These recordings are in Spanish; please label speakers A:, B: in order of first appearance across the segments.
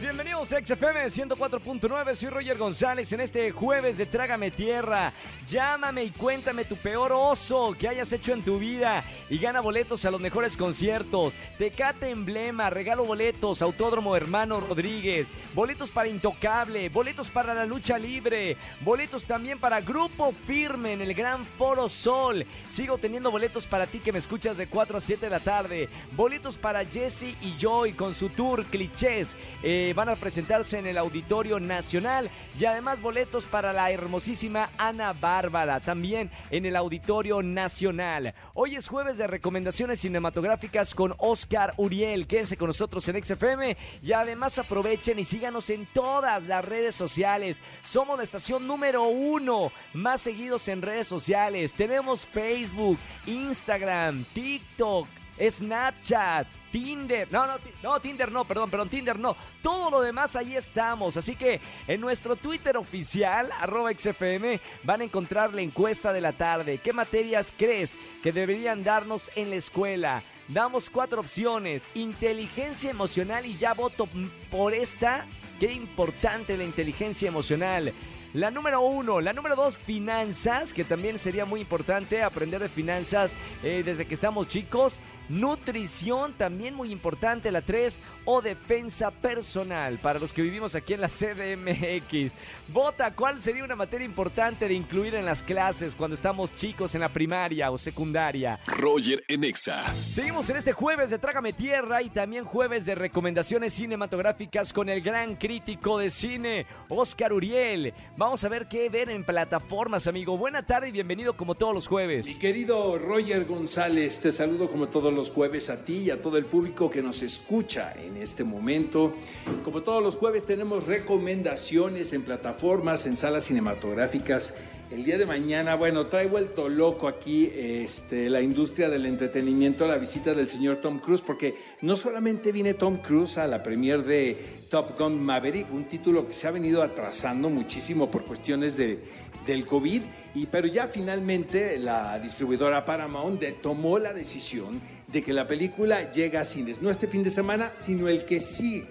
A: Bienvenidos a XFM 104.9, soy Roger González en este jueves de Trágame Tierra. Llámame y cuéntame tu peor oso que hayas hecho en tu vida y gana boletos a los mejores conciertos. Tecate Emblema, regalo boletos, Autódromo Hermano Rodríguez, boletos para Intocable, boletos para la lucha libre, boletos también para Grupo Firme en el Gran Foro Sol. Sigo teniendo boletos para ti que me escuchas de 4 a 7 de la tarde, boletos para Jesse y Joy con su tour Clichés. Eh, van a presentarse en el Auditorio Nacional y además boletos para la hermosísima Ana Bárbara, también en el Auditorio Nacional. Hoy es jueves de recomendaciones cinematográficas con Oscar Uriel. Quédense con nosotros en XFM y además aprovechen y síganos en todas las redes sociales. Somos la estación número uno más seguidos en redes sociales. Tenemos Facebook, Instagram, TikTok. Snapchat, Tinder, no, no, no, Tinder no, perdón, perdón, Tinder no. Todo lo demás ahí estamos. Así que en nuestro Twitter oficial, arroba XFM, van a encontrar la encuesta de la tarde. ¿Qué materias crees que deberían darnos en la escuela? Damos cuatro opciones. Inteligencia emocional y ya voto por esta. Qué importante la inteligencia emocional. La número uno, la número dos, finanzas, que también sería muy importante aprender de finanzas eh, desde que estamos chicos. Nutrición, también muy importante. La tres, o defensa personal, para los que vivimos aquí en la CDMX. Vota, ¿cuál sería una materia importante de incluir en las clases cuando estamos chicos en la primaria o secundaria?
B: Roger Enexa.
A: Seguimos en este jueves de Trágame Tierra y también jueves de recomendaciones cinematográficas con el gran crítico de cine, Oscar Uriel. Vamos a ver qué ver en plataformas, amigo. Buena tarde y bienvenido como todos los jueves.
C: Mi querido Roger González, te saludo como todos los jueves a ti y a todo el público que nos escucha en este momento. Como todos los jueves tenemos recomendaciones en plataformas, en salas cinematográficas. El día de mañana, bueno, trae vuelto loco aquí este, la industria del entretenimiento, la visita del señor Tom Cruise, porque no solamente viene Tom Cruise a la premier de Top Gun Maverick, un título que se ha venido atrasando muchísimo por cuestiones de, del COVID, y, pero ya finalmente la distribuidora Paramount de, tomó la decisión de que la película llega a cines, no este fin de semana, sino el que sigue.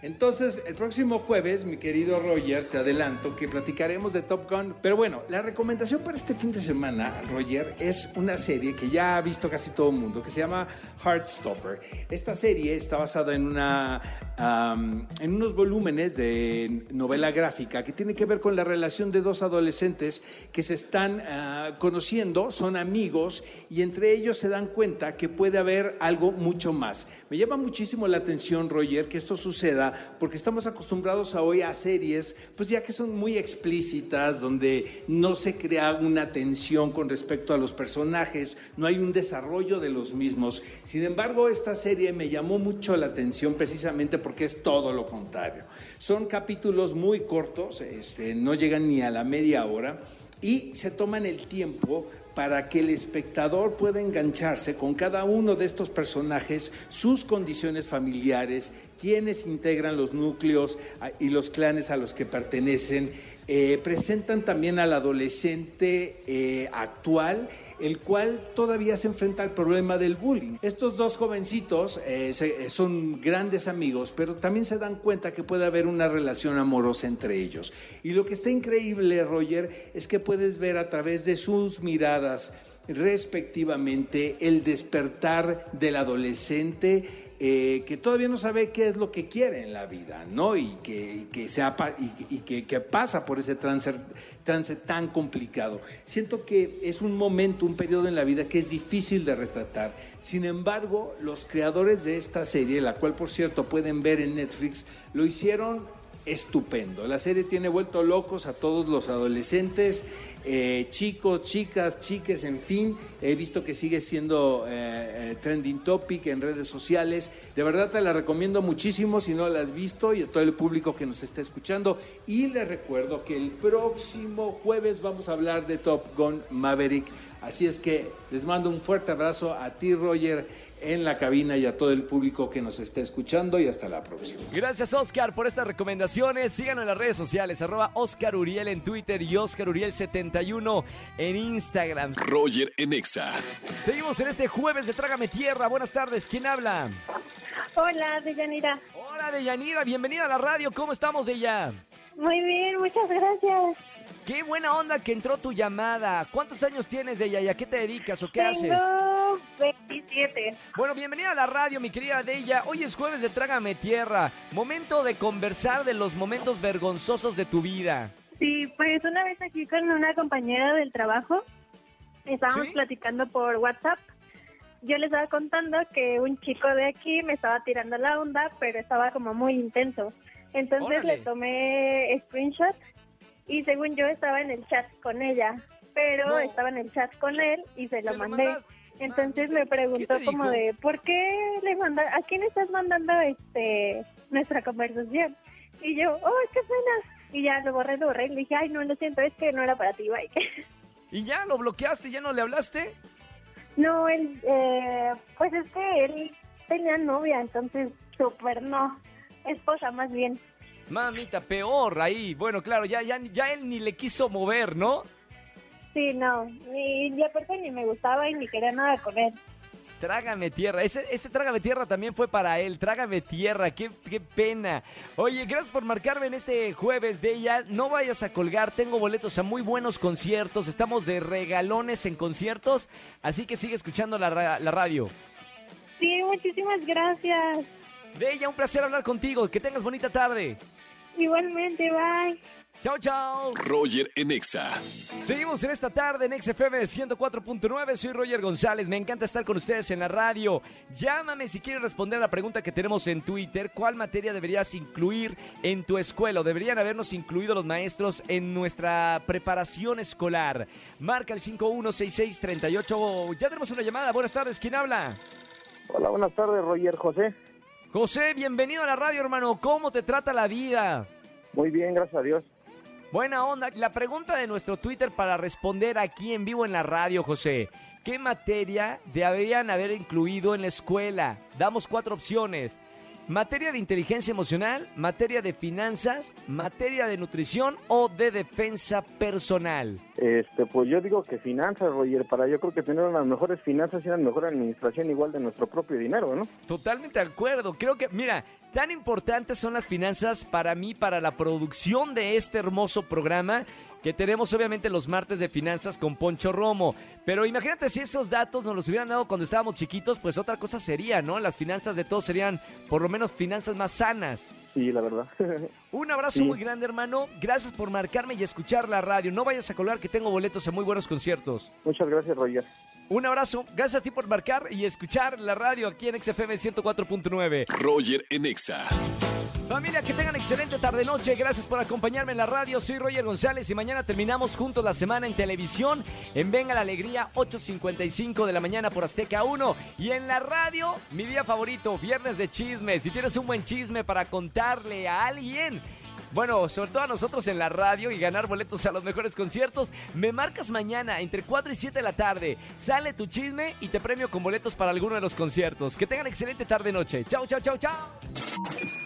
C: Entonces, el próximo jueves, mi querido Roger, te adelanto que platicaremos de Top Gun. Pero bueno, la recomendación para este fin de semana, Roger, es una serie que ya ha visto casi todo el mundo, que se llama Heartstopper. Esta serie está basada en, una, en unos volúmenes de novela gráfica que tiene que ver con la relación de dos adolescentes que se están uh, conociendo, son amigos y entre ellos se dan cuenta que puede haber algo mucho más. Me llama muchísimo la atención, Roger, que esto suceda porque estamos acostumbrados a hoy a series, pues ya que son muy explícitas, donde no se crea una tensión con respecto a los personajes, no hay un desarrollo de los mismos. Sin embargo, esta serie me llamó mucho la atención precisamente porque es todo lo contrario. Son capítulos muy cortos, este, no llegan ni a la media hora y se toman el tiempo para que el espectador pueda engancharse con cada uno de estos personajes, sus condiciones familiares, quienes integran los núcleos y los clanes a los que pertenecen. Eh, presentan también al adolescente eh, actual, el cual todavía se enfrenta al problema del bullying. Estos dos jovencitos eh, son grandes amigos, pero también se dan cuenta que puede haber una relación amorosa entre ellos. Y lo que está increíble, Roger, es que puedes ver a través de sus miradas respectivamente el despertar del adolescente eh, que todavía no sabe qué es lo que quiere en la vida, ¿no? Y que, que, y, que, que, pasa por ese trance, trance tan complicado. Siento que es un momento, un periodo en la vida que es difícil de retratar. Sin embargo, los creadores de esta serie, la cual por cierto pueden ver en Netflix, lo hicieron estupendo. La serie tiene vuelto locos a todos los adolescentes, eh, chicos, chicas, chiques, en fin. He visto que sigue siendo eh, eh, trending topic en redes sociales. De verdad te la recomiendo muchísimo si no la has visto y a todo el público que nos está escuchando. Y les recuerdo que el próximo jueves vamos a hablar de Top Gun Maverick. Así es que les mando un fuerte abrazo a ti, Roger, en la cabina y a todo el público que nos está escuchando y hasta la próxima.
A: Gracias Oscar por estas recomendaciones. Síganos en las redes sociales, arroba Oscar Uriel en Twitter y Oscar Uriel71 en Instagram.
B: Roger Enexa.
A: Seguimos en este jueves de Trágame Tierra. Buenas tardes, ¿quién habla?
D: Hola, Deyanira.
A: Hola Deyanira, bienvenida a la radio. ¿Cómo estamos, Deya?
D: Muy bien, muchas gracias.
A: Qué buena onda que entró tu llamada. ¿Cuántos años tienes, Deya? ¿Y a qué te dedicas o qué haces?
D: Tengo 27.
A: Bueno, bienvenida a la radio, mi querida Deya. Hoy es jueves de Trágame Tierra. Momento de conversar de los momentos vergonzosos de tu vida.
D: Sí, pues una vez aquí con una compañera del trabajo, estábamos
A: ¿Sí?
D: platicando por WhatsApp. Yo les estaba contando que un chico de aquí me estaba tirando la onda, pero estaba como muy intenso. Entonces
A: Órale.
D: le tomé screenshot y según yo estaba en el chat con ella, pero
A: No.
D: estaba en el chat con él y se lo
A: ¿Se lo
D: mandé. Entonces
A: Mami,
D: me preguntó
A: ¿qué te
D: como
A: dijo?
D: de, ¿por qué le manda, a quién estás mandando este nuestra conversación? Y yo, oh, qué pena. Y ya lo borré, lo borré y le dije, ay, no, lo siento, es que no era para ti, bye.
A: ¿Y ya lo bloqueaste? ¿Ya no le hablaste?
D: no, él, eh, pues es que él tenía novia, entonces súper no, esposa más bien.
A: Mamita, peor ahí. Bueno, claro, ya, ya, ya él ni le quiso mover, ¿no?
D: Sí, no, y, y aparte ni me gustaba y ni quería nada con él.
A: Trágame tierra. Ese, ese trágame tierra también fue para él. Trágame tierra. Qué, qué pena. Oye, gracias por marcarme en este jueves de ella. No vayas a colgar. Tengo boletos a muy buenos conciertos. Estamos de regalones en conciertos. Así que sigue escuchando la, ra- la radio.
D: Sí, muchísimas gracias.
A: De ella, un placer hablar contigo. Que tengas bonita tarde.
D: Igualmente, bye.
A: Chao, chao.
B: Roger Enexa.
A: Seguimos en esta tarde en XFM 104.9. Soy Roger González. Me encanta estar con ustedes en la radio. Llámame si quieres responder a la pregunta que tenemos en Twitter. ¿Cuál materia deberías incluir en tu escuela? ¿O deberían habernos incluido los maestros en nuestra preparación escolar? Marca el 516638. Ya tenemos una llamada. Buenas tardes. ¿Quién habla?
E: Hola, buenas tardes, Roger José.
A: José, bienvenido a la radio, hermano. ¿Cómo te trata la vida?
E: Muy bien, gracias a Dios.
A: Buena onda. La pregunta de nuestro Twitter para responder aquí en vivo en la radio, José. ¿Qué materia deberían haber incluido en la escuela? Damos cuatro opciones. Materia de inteligencia emocional, materia de finanzas, materia de nutrición o de defensa personal.
E: Este, pues yo digo que finanzas, Roger, para yo creo que tener unas mejores finanzas y una mejor administración igual de nuestro propio dinero, ¿no?
A: Totalmente de acuerdo. Creo que, mira, tan importantes son las finanzas para mí, para la producción de este hermoso programa que tenemos obviamente los martes de finanzas con Poncho Romo. Pero imagínate si esos datos nos los hubieran dado cuando estábamos chiquitos, pues otra cosa sería, ¿no? Las finanzas de todos serían por lo menos finanzas más sanas.
E: Sí, la verdad.
A: Un abrazo
E: Sí.
A: muy grande, hermano. Gracias por marcarme y escuchar la radio. No vayas a colgar que tengo boletos a muy buenos conciertos.
E: Muchas gracias, Roger.
A: Un abrazo. Gracias a ti por marcar y escuchar la radio aquí en XFM 104.9.
B: Roger Enexa.
A: Familia, que tengan excelente tarde-noche. Gracias por acompañarme en la radio. Soy Roger González y mañana terminamos juntos la semana en televisión en Venga la Alegría, 8.55 de la mañana por Azteca 1. Y en la radio, mi día favorito, viernes de chismes. Si tienes un buen chisme para contarle a alguien. Bueno, sobre todo a nosotros en la radio y ganar boletos a los mejores conciertos, me marcas mañana entre 4 y 7 de la tarde. Sale tu chisme y te premio con boletos para alguno de los conciertos. Que tengan excelente tarde-noche. Chao, chao, chao, chao.